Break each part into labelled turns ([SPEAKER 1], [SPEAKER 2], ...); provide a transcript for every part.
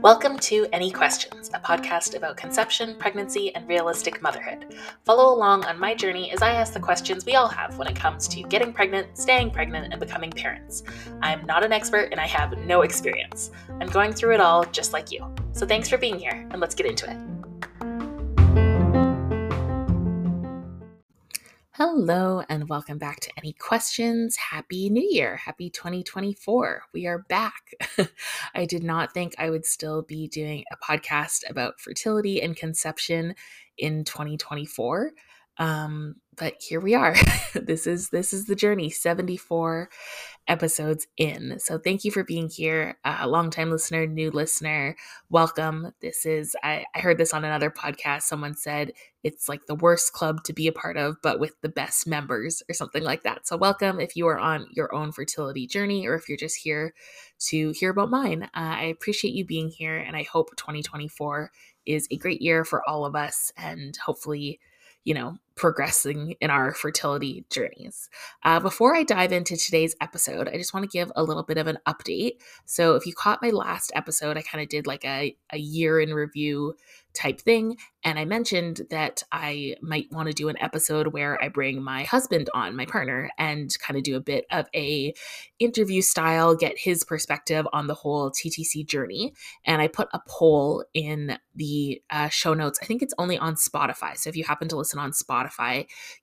[SPEAKER 1] Welcome to Any Questions, a podcast about conception, pregnancy, and realistic motherhood. Follow along on my journey as I ask the questions we all have when it comes to getting pregnant, staying pregnant, and becoming parents. I'm not an expert and I have no experience. I'm going through it all just like you. So thanks for being here, and let's get into it. Hello, and welcome back to Any Questions. Happy New Year. Happy 2024. We are back. I did not think I would still be doing a podcast about fertility and conception in 2024. Um, but here we are. this is this is the journey 74 episodes in. So thank you for being here. Uh, longtime listener, new listener, welcome. This is, I, I heard this on another podcast. Someone said it's like the worst club to be a part of, but with the best members or something like that. So welcome if you are on your own fertility journey or if you're just here to hear about mine. Uh, I appreciate you being here and I hope 2024 is a great year for all of us and hopefully you know, progressing in our fertility journeys. Uh, before I dive into today's episode, I just want to give a little bit of an update. So, if you caught my last episode, I kind of did like a, a year in review type thing. And I mentioned that I might want to do an episode where I bring my husband on, my partner, and kind of do a bit of a interview style, get his perspective on the whole TTC journey. And I put a poll in the uh, show notes. I think it's only on Spotify. So if you happen to listen on Spotify,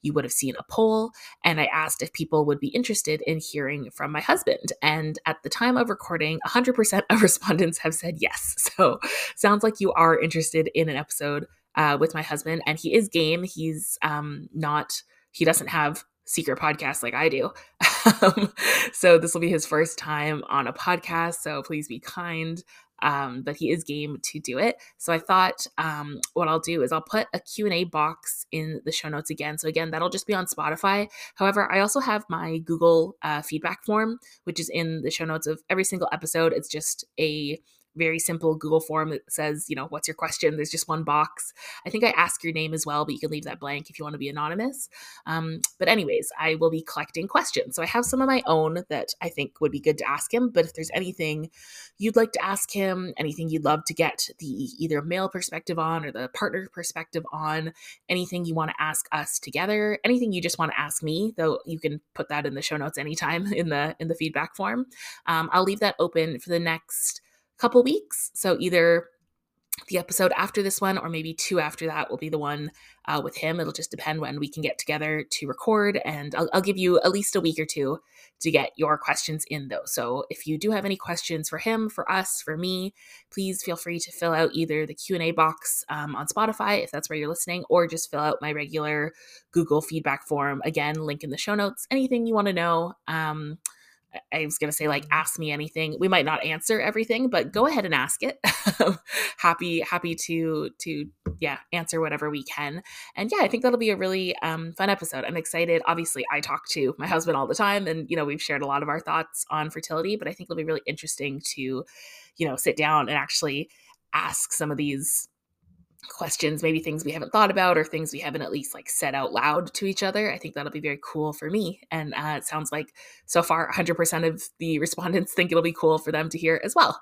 [SPEAKER 1] you would have seen a poll. And I asked if people would be interested in hearing from my husband. And at the time of recording, 100% of respondents have said yes. So sounds like you are interested in an episode uh, with my husband, and he is game. He's um, not, he doesn't have secret podcasts like I do. Um, so this will be his first time on a podcast. So please be kind. Um, but he is game to do it. So I thought um, what I'll do is I'll put a Q&A box in the show notes again. So again, that'll just be on Spotify. However, I also have my Google uh, feedback form, which is in the show notes of every single episode. It's just a very simple Google form that says, you know, what's your question? There's just one box. I think I ask your name as well, but you can leave that blank if you want to be anonymous. Um, but, anyways, I will be collecting questions. So I have some of my own that I think would be good to ask him. But if there's anything you'd like to ask him, anything you'd love to get the either male perspective on or the partner perspective on, anything you want to ask us together, anything you just want to ask me, though you can put that in the show notes anytime in the in the feedback form. Um, I'll leave that open for the next couple weeks. So either the episode after this one or maybe two after that will be the one uh, with him. It'll just depend when we can get together to record, and I'll, I'll, give you at least a week or two to get your questions in, though. So if you do have any questions for him, for us, for me, please feel free to fill out either the Q and A box um, on Spotify if that's where you're listening, or just fill out my regular Google feedback form. Again, link in the show notes. Anything you want to know. Um, I was going to say, like, ask me anything. We might not answer everything, but go ahead and ask it. happy, happy to, to, yeah, answer whatever we can. And yeah, I think that'll be a really um, fun episode. I'm excited. Obviously, I talk to my husband all the time, and, you know, we've shared a lot of our thoughts on fertility, but I think it'll be really interesting to, you know, sit down and actually ask some of these questions, maybe things we haven't thought about or things we haven't at least like said out loud to each other. I think that'll be very cool for me. And uh, it sounds like so far 100% of the respondents think it'll be cool for them to hear as well.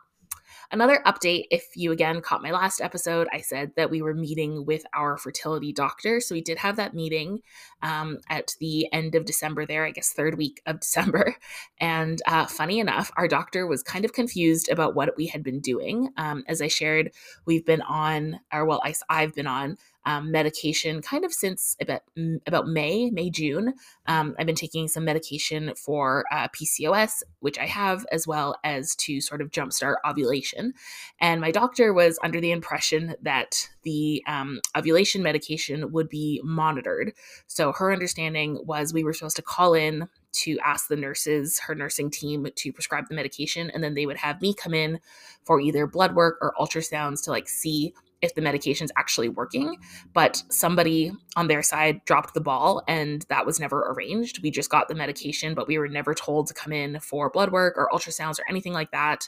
[SPEAKER 1] Another update if you again caught my last episode, I said that we were meeting with our fertility doctor. So we did have that meeting um, at the end of December, there, I guess, third week of December. And uh, funny enough, our doctor was kind of confused about what we had been doing. Um, as I shared, we've been on, or well, I, I've been on um, medication kind of since about about May, May June. Um, I've been taking some medication for uh, PCOS, which I have, as well as to sort of jumpstart ovulation. And my doctor was under the impression that the um, ovulation medication would be monitored. So her understanding was we were supposed to call in to ask the nurses, her nursing team, to prescribe the medication, and then they would have me come in for either blood work or ultrasounds to like see if the medication's actually working, but somebody on their side dropped the ball and that was never arranged. We just got the medication, but we were never told to come in for blood work or ultrasounds or anything like that.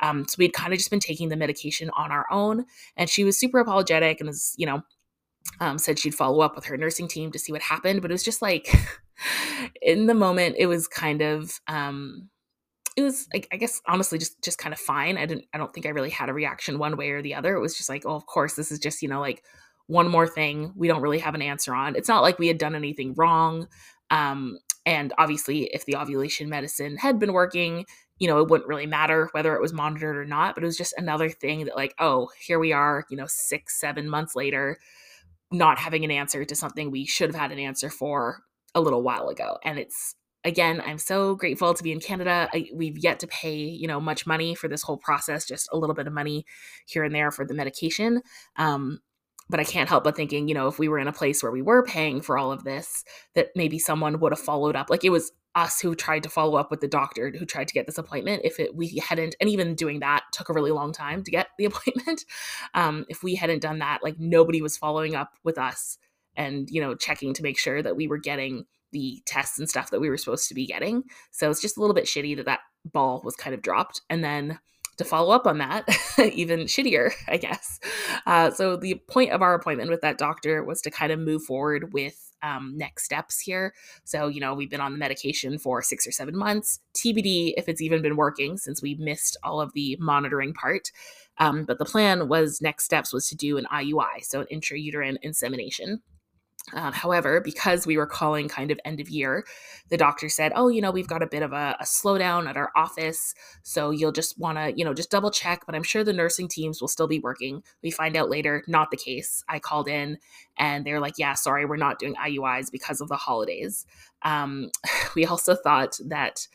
[SPEAKER 1] Um, so we'd kind of just been taking the medication on our own. And she was super apologetic and was, you know, um, said she'd follow up with her nursing team to see what happened. But it was just like, in the moment, it was kind of. Um, it was like, I guess honestly just just kind of fine. I didn't I don't think I really had a reaction one way or the other. It was just like, oh, of course, this is just, you know, like one more thing we don't really have an answer on. It's not like we had done anything wrong. Um, and obviously, if the ovulation medicine had been working, you know, it wouldn't really matter whether it was monitored or not. But it was just another thing that, like, oh, here we are, you know, six, seven months later, not having an answer to something we should have had an answer for a little while ago. And it's again, I'm so grateful to be in Canada. I, we've yet to pay, you know, much money for this whole process, just a little bit of money here and there for the medication. Um, but I can't help but thinking, you know, if we were in a place where we were paying for all of this, that maybe someone would have followed up. Like it was us who tried to follow up with the doctor who tried to get this appointment. If it we hadn't, and even doing that took a really long time to get the appointment. Um, if we hadn't done that, like nobody was following up with us and you know checking to make sure that we were getting the tests and stuff that we were supposed to be getting. So it's just a little bit shitty that that ball was kind of dropped, and then to follow up on that, even shittier, I guess. Uh, so the point of our appointment with that doctor was to kind of move forward with um, next steps here. So, you know, we've been on the medication for six or seven months, TBD if it's even been working since we missed all of the monitoring part. Um, but the plan was next steps was to do an IUI, so an intrauterine insemination. Uh, however, because we were calling kind of end of year, the doctor said, "Oh, you know, we've got a bit of a, a slowdown at our office, so you'll just want to, you know, just double check. But I'm sure the nursing teams will still be working." We find out later, not the case. I called in, and they're like, "Yeah, sorry, we're not doing IUIs because of the holidays." Um, we also thought that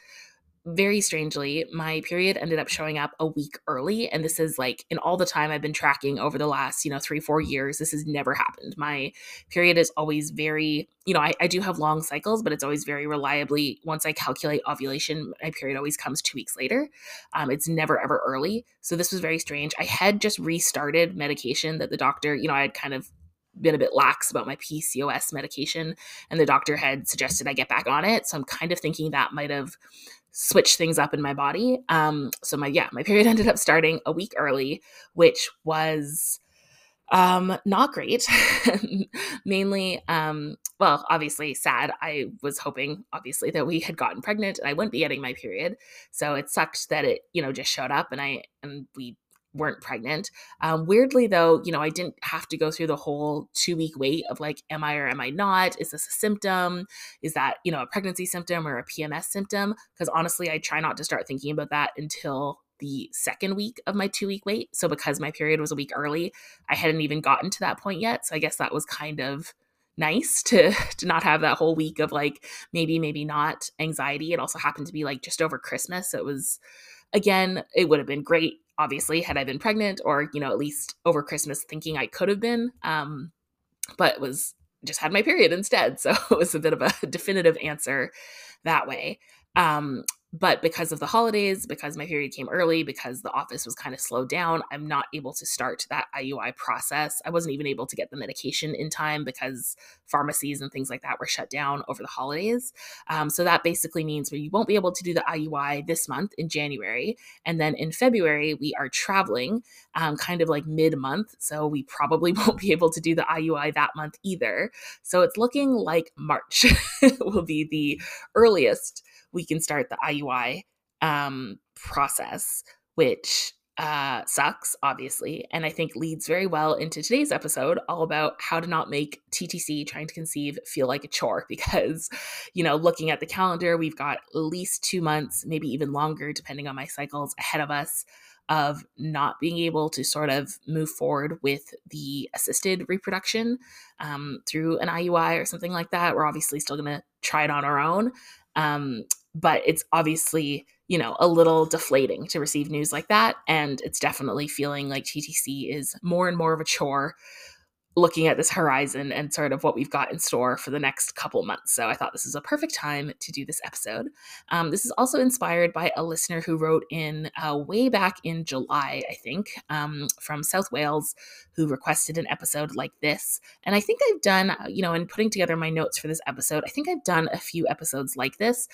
[SPEAKER 1] very strangely, my period ended up showing up a week early. And this is like in all the time I've been tracking over the last, you know, three, four years, this has never happened. My period is always very, you know, I, I do have long cycles, but it's always very reliably. Once I calculate ovulation, my period always comes two weeks later. Um, it's never ever early. So this was very strange. I had just restarted medication that the doctor, you know, I had kind of been a bit lax about my PCOS medication, and the doctor had suggested I get back on it. So I'm kind of thinking that might have switch things up in my body. Um, so my yeah, my period ended up starting a week early, which was um not great. Mainly um well obviously sad. I was hoping obviously that we had gotten pregnant and i wouldn't be getting my period. So it sucked that it you know just showed up and i and we weren't pregnant. Um, weirdly, though, you know, I didn't have to go through the whole two week wait of like, am I or am I not? Is this a symptom? Is that, you know, a pregnancy symptom or a PMS symptom? Because honestly, I try not to start thinking about that until the second week of my two week wait. So because my period was a week early, I hadn't even gotten to that point yet. So I guess that was kind of nice to to not have that whole week of like maybe maybe not anxiety it also happened to be like just over christmas so it was again it would have been great obviously had i been pregnant or you know at least over christmas thinking i could have been um but was just had my period instead. So it was a bit of a definitive answer that way. Um but because of the holidays, because my period came early, because the office was kind of slowed down, I'm not able to start that IUI process. I wasn't even able to get the medication in time because pharmacies and things like that were shut down over the holidays. Um, so that basically means we won't be able to do the IUI this month in January. And then in February, we are traveling um, kind of like mid month. So we probably won't be able to do the IUI that month either. So it's looking like March will be the earliest we can start the IUI um, process, which uh, sucks, obviously, and I think leads very well into today's episode, all about how to not make TTC trying to conceive feel like a chore. Because, you know, looking at the calendar, we've got at least two months, maybe even longer, depending on my cycles, ahead of us of not being able to sort of move forward with the assisted reproduction um, through an IUI or something like that. We're obviously still going to try it on our own. Um, but it's obviously you know a little deflating to receive news like that and it's definitely feeling like ttc is more and more of a chore looking at this horizon and sort of what we've got in store for the next couple months. So I thought this is a perfect time to do this episode. Um, this is also inspired by a listener who wrote in uh, way back in July, I think, um, from South Wales, who requested an episode like this. And I think I've done, you know, in putting together my notes for this episode, I think I've done a few episodes like this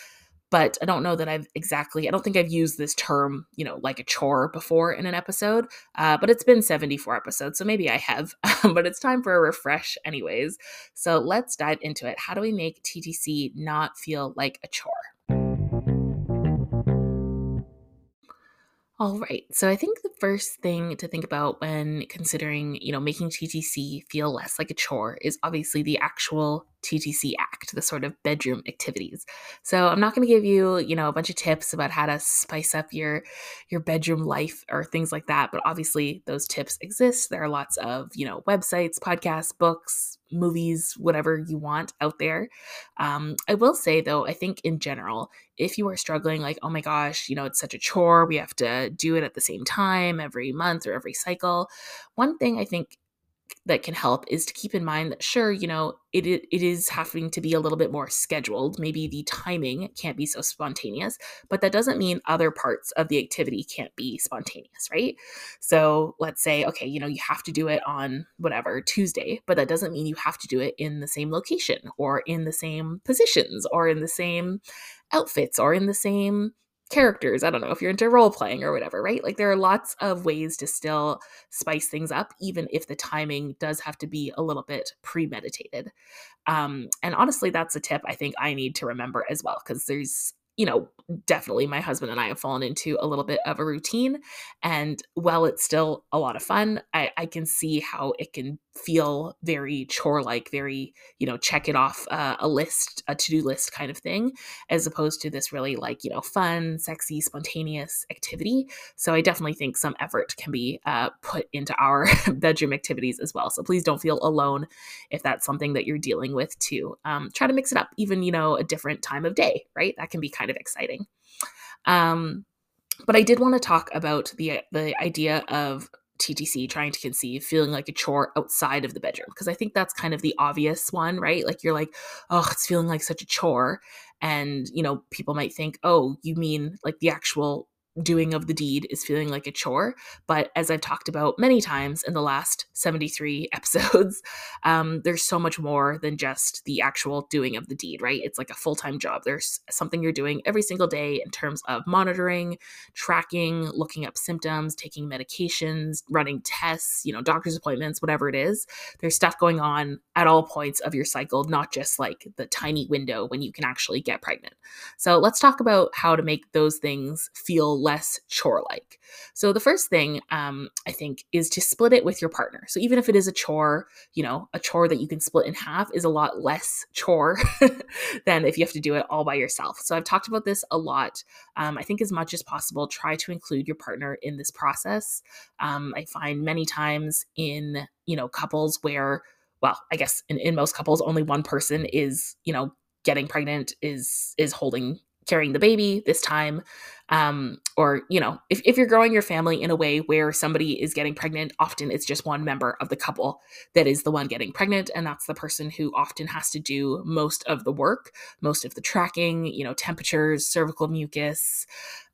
[SPEAKER 1] but I don't know that I've exactly, I don't think I've used this term, you know, like a chore before in an episode, uh, but it's been 74 episodes, so maybe I have, but it's time for a refresh, anyways. So let's dive into it. How do we make TTC not feel like a chore? All right. So I think the first thing to think about when considering, you know, making TTC feel less like a chore is obviously the actual TTC act, the sort of bedroom activities. So I'm not going to give you, you know, a bunch of tips about how to spice up your your bedroom life or things like that, but obviously those tips exist. There are lots of, you know, websites, podcasts, books, movies, whatever you want out there. Um, I will say though, I think in general, if you are struggling, like, oh my gosh, you know, it's such a chore, we have to do it at the same time every month or every cycle. One thing I think that can help is to keep in mind that sure you know it, it, it is having to be a little bit more scheduled maybe the timing can't be so spontaneous but that doesn't mean other parts of the activity can't be spontaneous right so let's say okay you know you have to do it on whatever tuesday but that doesn't mean you have to do it in the same location or in the same positions or in the same outfits or in the same characters. I don't know if you're into role playing or whatever, right? Like there are lots of ways to still spice things up, even if the timing does have to be a little bit premeditated. Um, and honestly, that's a tip I think I need to remember as well, because there's you know, definitely my husband and I have fallen into a little bit of a routine. And while it's still a lot of fun, I, I can see how it can feel very chore like, very, you know, check it off uh, a list, a to do list kind of thing, as opposed to this really like, you know, fun, sexy, spontaneous activity. So I definitely think some effort can be uh, put into our bedroom activities as well. So please don't feel alone if that's something that you're dealing with too. Um, try to mix it up, even, you know, a different time of day, right? That can be kind of exciting. Um, but I did want to talk about the the idea of TTC trying to conceive feeling like a chore outside of the bedroom because I think that's kind of the obvious one, right? Like you're like, oh, it's feeling like such a chore, and you know people might think, oh, you mean like the actual doing of the deed is feeling like a chore. But as I've talked about many times in the last 73 episodes, um, there's so much more than just the actual doing of the deed, right? It's like a full time job. There's something you're doing every single day in terms of monitoring, tracking, looking up symptoms, taking medications, running tests, you know, doctor's appointments, whatever it is. There's stuff going on at all points of your cycle, not just like the tiny window when you can actually get pregnant. So let's talk about how to make those things feel less chore like. So, the first thing um, I think is to split it with your partner. So, even if it is a chore, you know, a chore that you can split in half is a lot less chore than if you have to do it all by yourself. So, I've talked about this a lot. Um, I think as much as possible, try to include your partner in this process. Um, I find many times in, you know, couples where, well, I guess in, in most couples, only one person is, you know, getting pregnant is is holding carrying the baby this time um, or you know if, if you're growing your family in a way where somebody is getting pregnant often it's just one member of the couple that is the one getting pregnant and that's the person who often has to do most of the work most of the tracking you know temperatures cervical mucus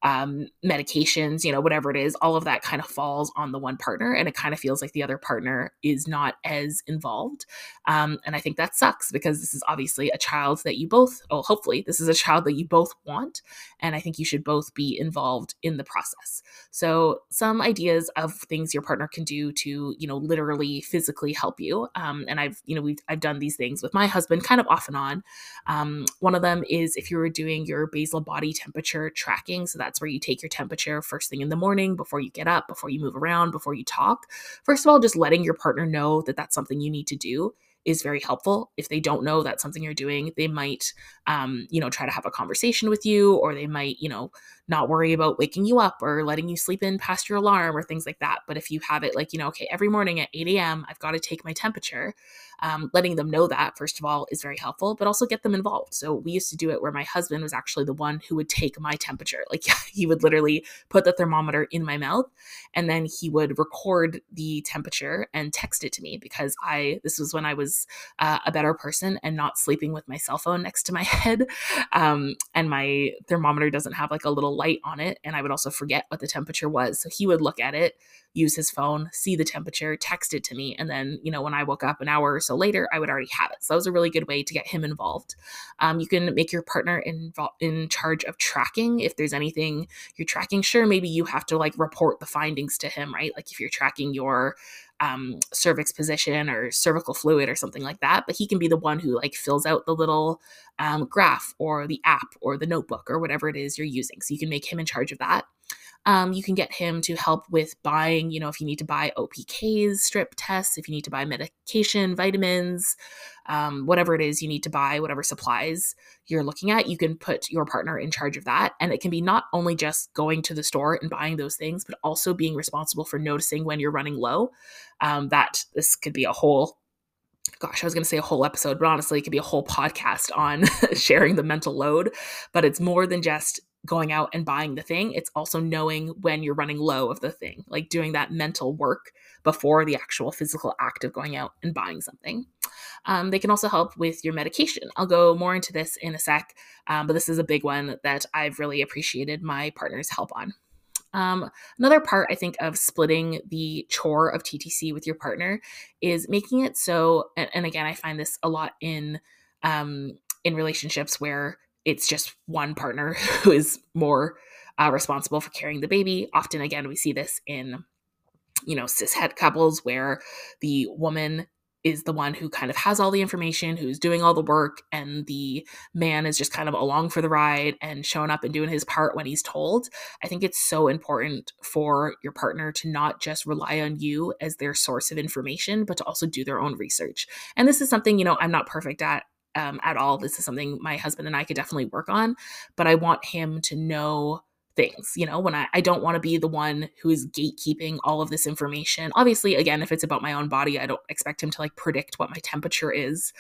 [SPEAKER 1] um, medications, you know, whatever it is, all of that kind of falls on the one partner. And it kind of feels like the other partner is not as involved. Um, and I think that sucks because this is obviously a child that you both, oh, hopefully, this is a child that you both want. And I think you should both be involved in the process. So, some ideas of things your partner can do to, you know, literally physically help you. Um, and I've, you know, we've, I've done these things with my husband kind of off and on. Um, one of them is if you were doing your basal body temperature tracking. So that's where you take your temperature first thing in the morning before you get up, before you move around, before you talk. First of all, just letting your partner know that that's something you need to do is very helpful. If they don't know that's something you're doing, they might, um, you know, try to have a conversation with you, or they might, you know, not worry about waking you up or letting you sleep in past your alarm or things like that. But if you have it like, you know, okay, every morning at 8 a.m., I've got to take my temperature, um, letting them know that, first of all, is very helpful, but also get them involved. So we used to do it where my husband was actually the one who would take my temperature. Like he would literally put the thermometer in my mouth and then he would record the temperature and text it to me because I, this was when I was uh, a better person and not sleeping with my cell phone next to my head. Um, and my thermometer doesn't have like a little light on it and I would also forget what the temperature was. So he would look at it, use his phone, see the temperature, text it to me, and then, you know, when I woke up an hour so later, I would already have it. So that was a really good way to get him involved. Um, you can make your partner involved in charge of tracking if there's anything you're tracking. Sure, maybe you have to like report the findings to him, right? Like if you're tracking your um, cervix position or cervical fluid or something like that. But he can be the one who like fills out the little um, graph or the app or the notebook or whatever it is you're using. So you can make him in charge of that. Um, you can get him to help with buying, you know, if you need to buy OPKs, strip tests, if you need to buy medication, vitamins, um, whatever it is you need to buy, whatever supplies you're looking at, you can put your partner in charge of that. And it can be not only just going to the store and buying those things, but also being responsible for noticing when you're running low. Um, that this could be a whole gosh, I was going to say a whole episode, but honestly, it could be a whole podcast on sharing the mental load. But it's more than just going out and buying the thing, it's also knowing when you're running low of the thing, like doing that mental work before the actual physical act of going out and buying something. Um, they can also help with your medication. I'll go more into this in a sec, um, but this is a big one that I've really appreciated my partner's help on. Um, another part, I think, of splitting the chore of TTC with your partner is making it so. And, and again, I find this a lot in um, in relationships where it's just one partner who is more uh, responsible for carrying the baby. Often, again, we see this in, you know, cis het couples where the woman is the one who kind of has all the information, who's doing all the work, and the man is just kind of along for the ride and showing up and doing his part when he's told. I think it's so important for your partner to not just rely on you as their source of information, but to also do their own research. And this is something, you know, I'm not perfect at um, at all. This is something my husband and I could definitely work on, but I want him to know things you know when i, I don't want to be the one who is gatekeeping all of this information. Obviously again if it's about my own body i don't expect him to like predict what my temperature is.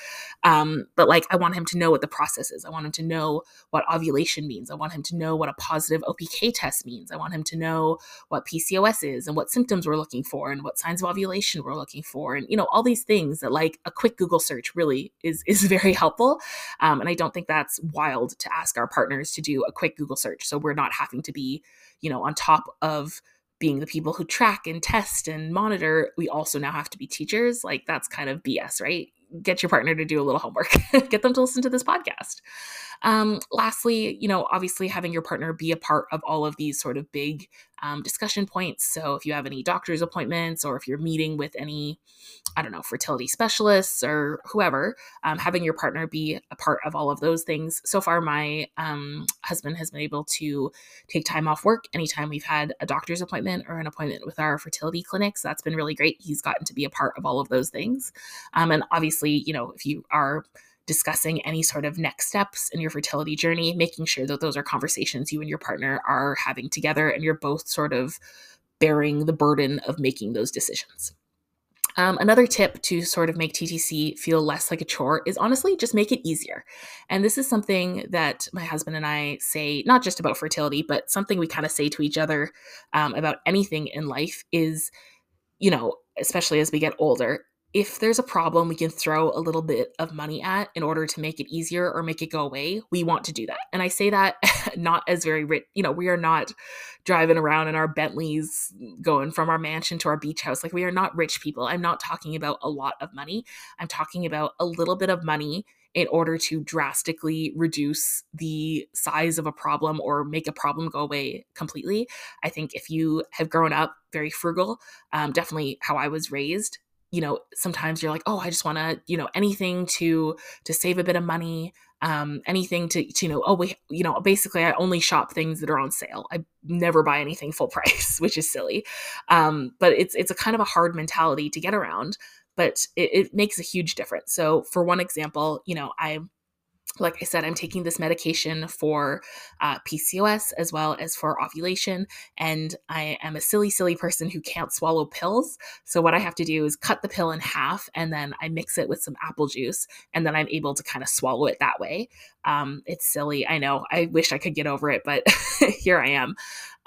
[SPEAKER 1] Um, but like i want him to know what the process is. I want him to know what ovulation means. I want him to know what a positive opk test means. I want him to know what pcos is and what symptoms we're looking for and what signs of ovulation we're looking for and you know all these things that like a quick google search really is is very helpful. Um, and i don't think that's wild to ask our partners to do a quick google search so we're not having to be, you know, on top of being the people who track and test and monitor, we also now have to be teachers. Like that's kind of BS, right? Get your partner to do a little homework, get them to listen to this podcast. Um, lastly, you know, obviously having your partner be a part of all of these sort of big um, discussion points. So if you have any doctor's appointments or if you're meeting with any, I don't know, fertility specialists or whoever, um, having your partner be a part of all of those things. So far, my um, husband has been able to take time off work anytime we've had a doctor's appointment or an appointment with our fertility clinics. So that's been really great. He's gotten to be a part of all of those things. Um, and obviously, you know, if you are discussing any sort of next steps in your fertility journey, making sure that those are conversations you and your partner are having together and you're both sort of bearing the burden of making those decisions. Um, another tip to sort of make TTC feel less like a chore is honestly just make it easier. And this is something that my husband and I say, not just about fertility, but something we kind of say to each other um, about anything in life is, you know, especially as we get older, if there's a problem we can throw a little bit of money at in order to make it easier or make it go away, we want to do that. And I say that not as very rich, you know, we are not driving around in our Bentleys going from our mansion to our beach house. Like we are not rich people. I'm not talking about a lot of money. I'm talking about a little bit of money in order to drastically reduce the size of a problem or make a problem go away completely. I think if you have grown up very frugal, um, definitely how I was raised, you know sometimes you're like oh i just want to you know anything to to save a bit of money um anything to, to you know oh wait you know basically i only shop things that are on sale. I never buy anything full price which is silly. Um but it's it's a kind of a hard mentality to get around but it, it makes a huge difference. So for one example you know i like I said, I'm taking this medication for uh, PCOS as well as for ovulation. And I am a silly, silly person who can't swallow pills. So, what I have to do is cut the pill in half and then I mix it with some apple juice. And then I'm able to kind of swallow it that way. Um, it's silly. I know. I wish I could get over it, but here I am.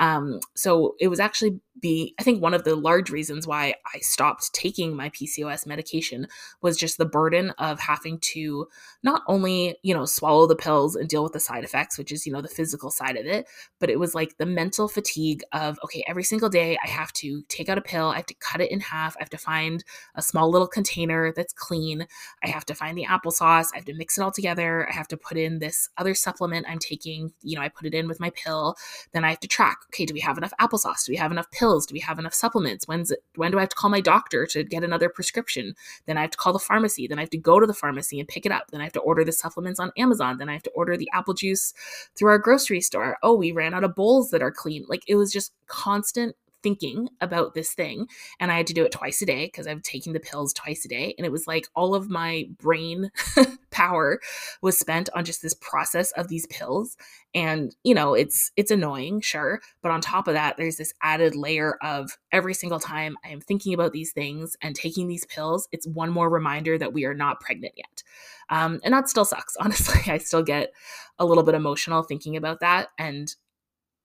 [SPEAKER 1] Um, so it was actually be I think one of the large reasons why I stopped taking my PCOS medication was just the burden of having to not only, you know, swallow the pills and deal with the side effects, which is, you know, the physical side of it, but it was like the mental fatigue of okay, every single day I have to take out a pill, I have to cut it in half, I have to find a small little container that's clean, I have to find the applesauce, I have to mix it all together, I have to put in this other supplement I'm taking, you know, I put it in with my pill, then I have to track, okay, do we have enough applesauce? Do we have enough pills? Do we have enough supplements? When's it, when do I have to call my doctor to get another prescription? Then I have to call the pharmacy. Then I have to go to the pharmacy and pick it up. Then I have to order the supplements on Amazon. Then I have to order the apple juice through our grocery store. Oh, we ran out of bowls that are clean. Like it was just constant thinking about this thing and i had to do it twice a day because i'm taking the pills twice a day and it was like all of my brain power was spent on just this process of these pills and you know it's it's annoying sure but on top of that there's this added layer of every single time i am thinking about these things and taking these pills it's one more reminder that we are not pregnant yet um, and that still sucks honestly i still get a little bit emotional thinking about that and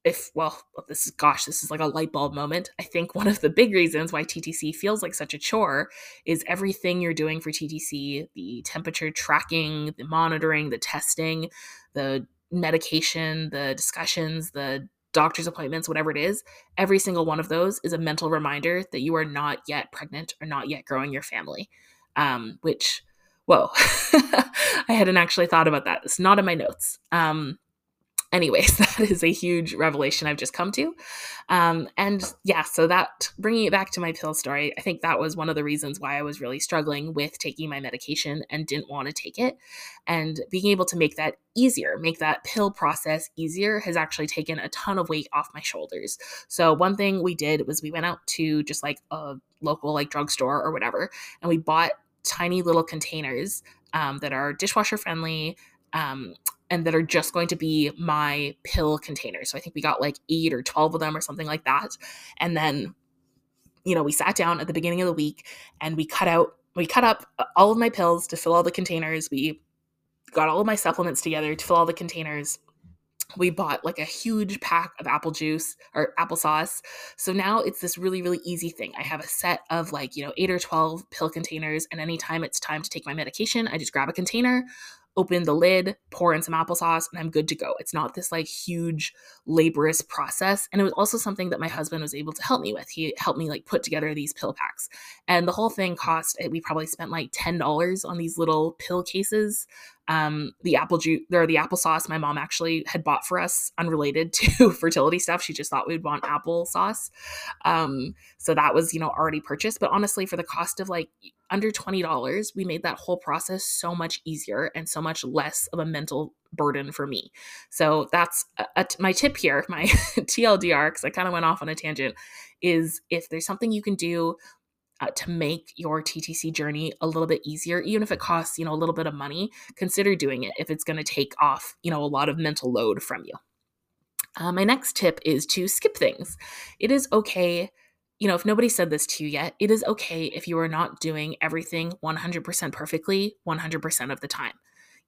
[SPEAKER 1] if well this is gosh this is like a light bulb moment. I think one of the big reasons why ttc feels like such a chore is everything you're doing for ttc the temperature tracking the monitoring the testing the medication the discussions the doctor's appointments whatever it is every single one of those is a mental reminder that you are not yet pregnant or not yet growing your family. Um, which whoa i hadn't actually thought about that. It's not in my notes. Um, anyways, that is a huge revelation I've just come to. Um, and yeah, so that bringing it back to my pill story, I think that was one of the reasons why I was really struggling with taking my medication and didn't want to take it. And being able to make that easier, make that pill process easier, has actually taken a ton of weight off my shoulders. So, one thing we did was we went out to just like a local like drugstore or whatever, and we bought tiny little containers um, that are dishwasher friendly. Um, and that are just going to be my pill containers. So I think we got like eight or 12 of them or something like that. And then, you know, we sat down at the beginning of the week and we cut out, we cut up uh, all of my pills to fill all the containers. We got all of my supplements together to fill all the containers. We bought like a huge pack of apple juice or applesauce. So now it's this really, really easy thing. I have a set of like, you know, eight or 12 pill containers. And anytime it's time to take my medication, I just grab a container, open the lid, pour in some applesauce, and I'm good to go. It's not this like huge laborious process. And it was also something that my husband was able to help me with. He helped me like put together these pill packs. And the whole thing cost, eh, we probably spent like $10 on these little pill cases um, the apple juice or the applesauce my mom actually had bought for us unrelated to fertility stuff. She just thought we'd want applesauce. Um, so that was, you know, already purchased. But honestly, for the cost of like under $20, we made that whole process so much easier and so much less of a mental burden for me. So that's a, a, my tip here, my TLDR, because I kind of went off on a tangent, is if there's something you can do uh, to make your TTC journey a little bit easier, even if it costs, you know, a little bit of money, consider doing it if it's going to take off, you know, a lot of mental load from you. Uh, my next tip is to skip things. It is okay, you know, if nobody said this to you yet, it is okay if you are not doing everything 100% perfectly 100% of the time.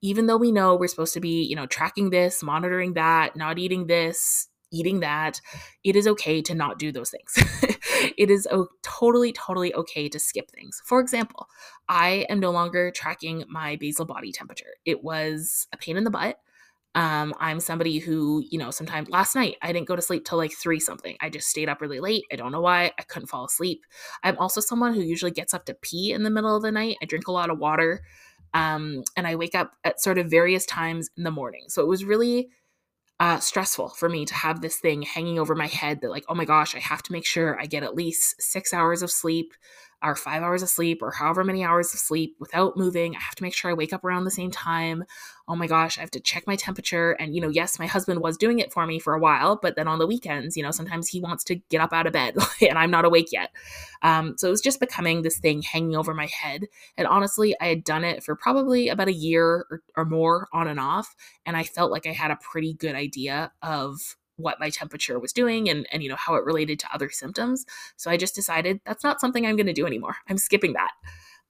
[SPEAKER 1] Even though we know we're supposed to be, you know, tracking this, monitoring that, not eating this, eating that, it is okay to not do those things. it is o- totally, totally okay to skip things. For example, I am no longer tracking my basal body temperature. It was a pain in the butt. Um, I'm somebody who, you know, sometimes last night I didn't go to sleep till like three something. I just stayed up really late. I don't know why. I couldn't fall asleep. I'm also someone who usually gets up to pee in the middle of the night. I drink a lot of water. Um, and I wake up at sort of various times in the morning. So it was really uh, stressful for me to have this thing hanging over my head that, like, oh my gosh, I have to make sure I get at least six hours of sleep or five hours of sleep or however many hours of sleep without moving. I have to make sure I wake up around the same time. Oh my gosh, I have to check my temperature. And, you know, yes, my husband was doing it for me for a while, but then on the weekends, you know, sometimes he wants to get up out of bed and I'm not awake yet. Um, so it was just becoming this thing hanging over my head. And honestly, I had done it for probably about a year or, or more on and off. And I felt like I had a pretty good idea of what my temperature was doing and and you know how it related to other symptoms so i just decided that's not something i'm going to do anymore i'm skipping that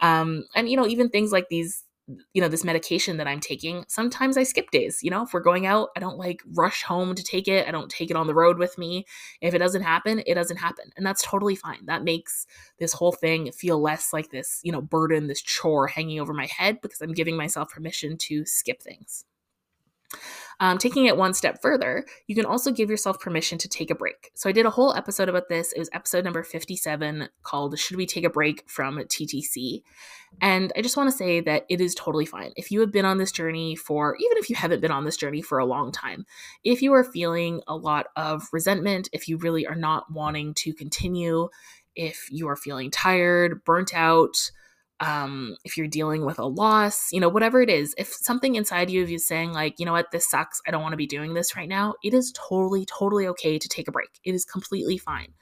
[SPEAKER 1] um and you know even things like these you know this medication that i'm taking sometimes i skip days you know? If we're going out i don't like rush home to take it i don't take it on the road with me. If it doesn't happen it doesn't happen and that's totally fine. That makes this whole thing feel less like this you know burden this chore hanging over my head because i'm giving myself permission to skip things um, taking it one step further, you can also give yourself permission to take a break. So I did a whole episode about this. It was episode number 57 called Should We Take a Break from TTC? And I just want to say that it is totally fine. If you have been on this journey for, even if you haven't been on this journey for a long time, if you are feeling a lot of resentment, if you really are not wanting to continue, if you are feeling tired, burnt out, um, if you're dealing with a loss, you know, whatever it is, if something inside you of you saying, like, you know what, this sucks, I don't want to be doing this right now, it is totally, totally okay to take a break. It is completely fine.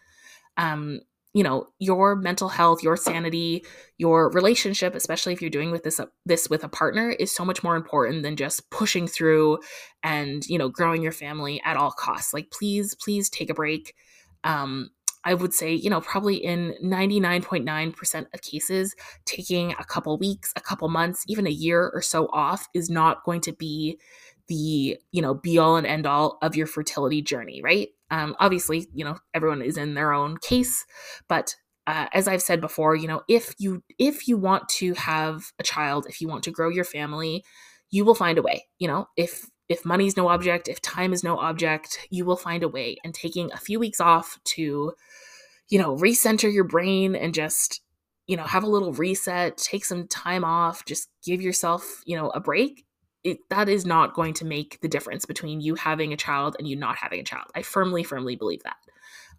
[SPEAKER 1] Um, you know, your mental health, your sanity, your relationship, especially if you're doing with this uh, this with a partner, is so much more important than just pushing through and you know growing your family at all costs. Like, please, please take a break. Um, I would say, you know, probably in 99.9% of cases, taking a couple weeks, a couple months, even a year or so off is not going to be the, you know, be all and end all of your fertility journey, right? Um, obviously, you know, everyone is in their own case, but uh, as I've said before, you know, if you if you want to have a child, if you want to grow your family, you will find a way. You know, if if money is no object, if time is no object, you will find a way. And taking a few weeks off to, you know, recenter your brain and just, you know, have a little reset, take some time off, just give yourself, you know, a break. It, that is not going to make the difference between you having a child and you not having a child. I firmly, firmly believe that.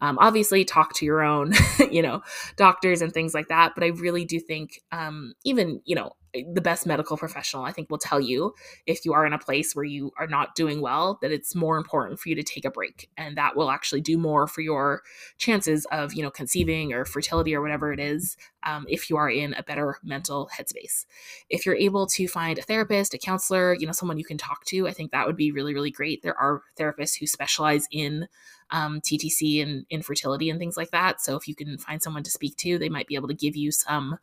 [SPEAKER 1] Um, obviously, talk to your own, you know, doctors and things like that. But I really do think, um, even you know, the best medical professional I think will tell you if you are in a place where you are not doing well that it's more important for you to take a break and that will actually do more for your chances of you know conceiving or fertility or whatever it is um, if you are in a better mental headspace if you're able to find a therapist a counselor you know someone you can talk to I think that would be really really great there are therapists who specialize in um, TTC and infertility and things like that so if you can find someone to speak to they might be able to give you some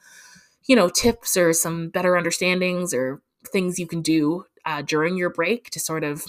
[SPEAKER 1] you know, tips or some better understandings or things you can do uh, during your break to sort of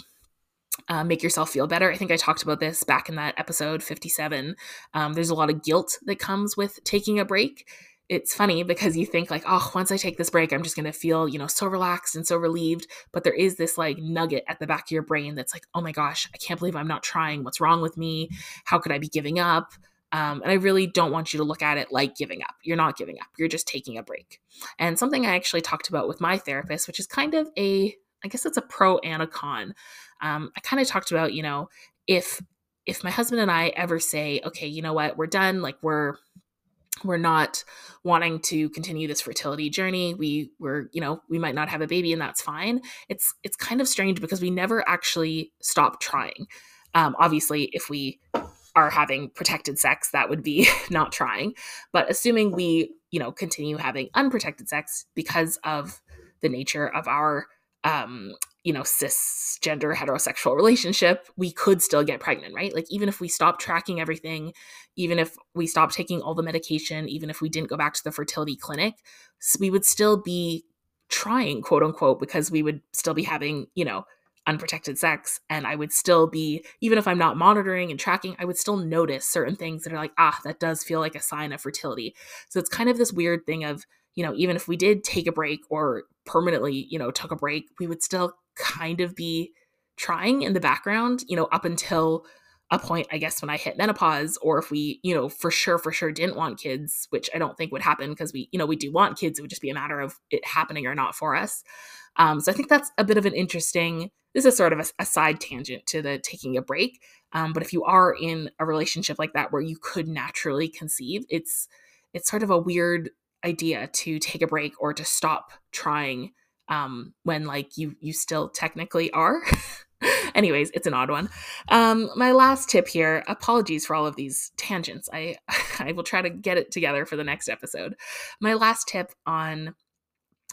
[SPEAKER 1] uh, make yourself feel better. I think I talked about this back in that episode 57. Um, there's a lot of guilt that comes with taking a break. It's funny because you think like, oh, once I take this break, I'm just going to feel, you know, so relaxed and so relieved. But there is this like nugget at the back of your brain that's like, oh my gosh, I can't believe I'm not trying. What's wrong with me? How could I be giving up? Um, and I really don't want you to look at it like giving up. You're not giving up, you're just taking a break. And something I actually talked about with my therapist, which is kind of a, I guess it's a pro and a con. Um, I kind of talked about, you know, if if my husband and I ever say, okay, you know what, we're done, like we're we're not wanting to continue this fertility journey. We were you know we might not have a baby and that's fine. It's it's kind of strange because we never actually stop trying. Um, obviously if we are having protected sex, that would be not trying. But assuming we, you know, continue having unprotected sex because of the nature of our, um, you know, cisgender heterosexual relationship, we could still get pregnant, right? Like, even if we stop tracking everything, even if we stop taking all the medication, even if we didn't go back to the fertility clinic, we would still be trying, quote unquote, because we would still be having, you know, unprotected sex and i would still be even if i'm not monitoring and tracking i would still notice certain things that are like ah that does feel like a sign of fertility so it's kind of this weird thing of you know even if we did take a break or permanently you know took a break we would still kind of be trying in the background you know up until a point i guess when i hit menopause or if we you know for sure for sure didn't want kids which i don't think would happen because we you know we do want kids it would just be a matter of it happening or not for us um, so i think that's a bit of an interesting this is sort of a, a side tangent to the taking a break. Um, but if you are in a relationship like that where you could naturally conceive, it's it's sort of a weird idea to take a break or to stop trying um, when like you you still technically are. Anyways, it's an odd one. Um, my last tip here. Apologies for all of these tangents. I I will try to get it together for the next episode. My last tip on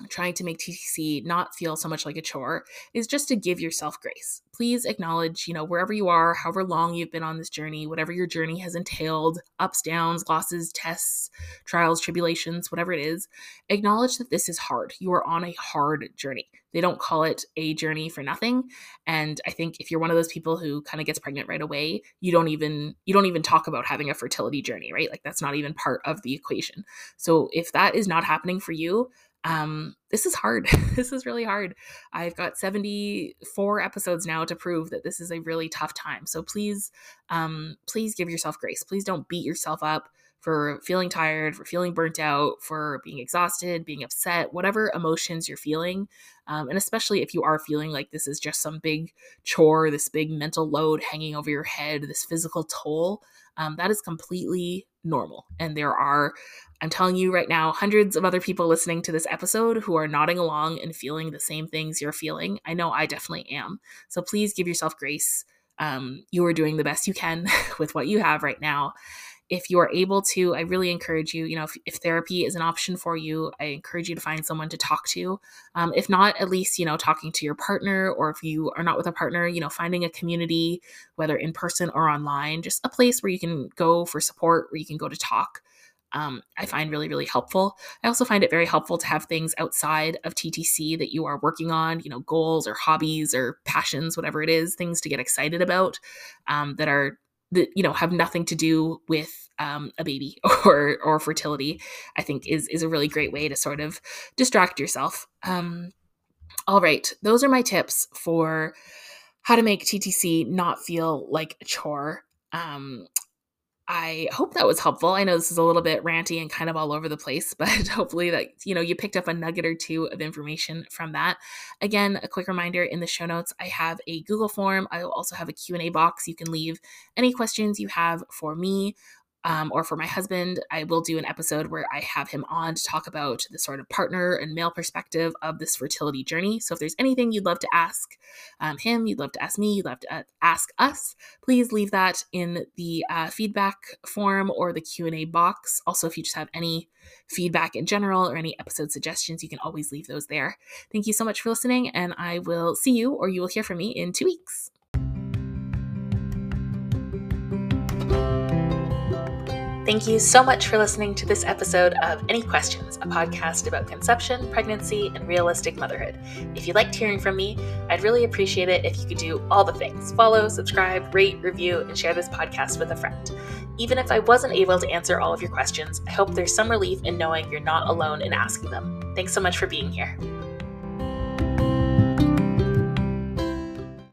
[SPEAKER 1] trying to make TTC not feel so much like a chore is just to give yourself grace. Please acknowledge, you know, wherever you are, however long you've been on this journey, whatever your journey has entailed, ups, downs, losses, tests, trials, tribulations, whatever it is, acknowledge that this is hard. You are on a hard journey. They don't call it a journey for nothing. And I think if you're one of those people who kind of gets pregnant right away, you don't even you don't even talk about having a fertility journey, right? Like that's not even part of the equation. So if that is not happening for you, um, this is hard. this is really hard. I've got 74 episodes now to prove that this is a really tough time. So please, um, please give yourself grace. Please don't beat yourself up for feeling tired, for feeling burnt out, for being exhausted, being upset, whatever emotions you're feeling. Um, and especially if you are feeling like this is just some big chore, this big mental load hanging over your head, this physical toll, um, that is completely normal. And there are I'm telling you right now, hundreds of other people listening to this episode who are nodding along and feeling the same things you're feeling. I know I definitely am. So please give yourself grace. Um, you are doing the best you can with what you have right now. If you are able to, I really encourage you, you know, if, if therapy is an option for you, I encourage you to find someone to talk to. Um, if not, at least, you know, talking to your partner, or if you are not with a partner, you know, finding a community, whether in person or online, just a place where you can go for support, where you can go to talk um, I find really, really helpful. I also find it very helpful to have things outside of TTC that you are working on, you know, goals or hobbies or passions, whatever it is, things to get excited about um, that are that you know have nothing to do with um, a baby or or fertility. I think is is a really great way to sort of distract yourself. Um, all right, those are my tips for how to make TTC not feel like a chore. Um, I hope that was helpful. I know this is a little bit ranty and kind of all over the place, but hopefully that you know you picked up a nugget or two of information from that. Again, a quick reminder in the show notes, I have a Google form. I will also have a Q&A box. You can leave any questions you have for me um, or for my husband, I will do an episode where I have him on to talk about the sort of partner and male perspective of this fertility journey. So if there's anything you'd love to ask um, him, you'd love to ask me, you'd love to uh, ask us, please leave that in the uh, feedback form or the Q and A box. Also, if you just have any feedback in general or any episode suggestions, you can always leave those there. Thank you so much for listening, and I will see you or you will hear from me in two weeks. Thank you so much for listening to this episode of Any Questions, a podcast about conception, pregnancy, and realistic motherhood. If you liked hearing from me, I'd really appreciate it if you could do all the things follow, subscribe, rate, review, and share this podcast with a friend. Even if I wasn't able to answer all of your questions, I hope there's some relief in knowing you're not alone in asking them. Thanks so much for being here.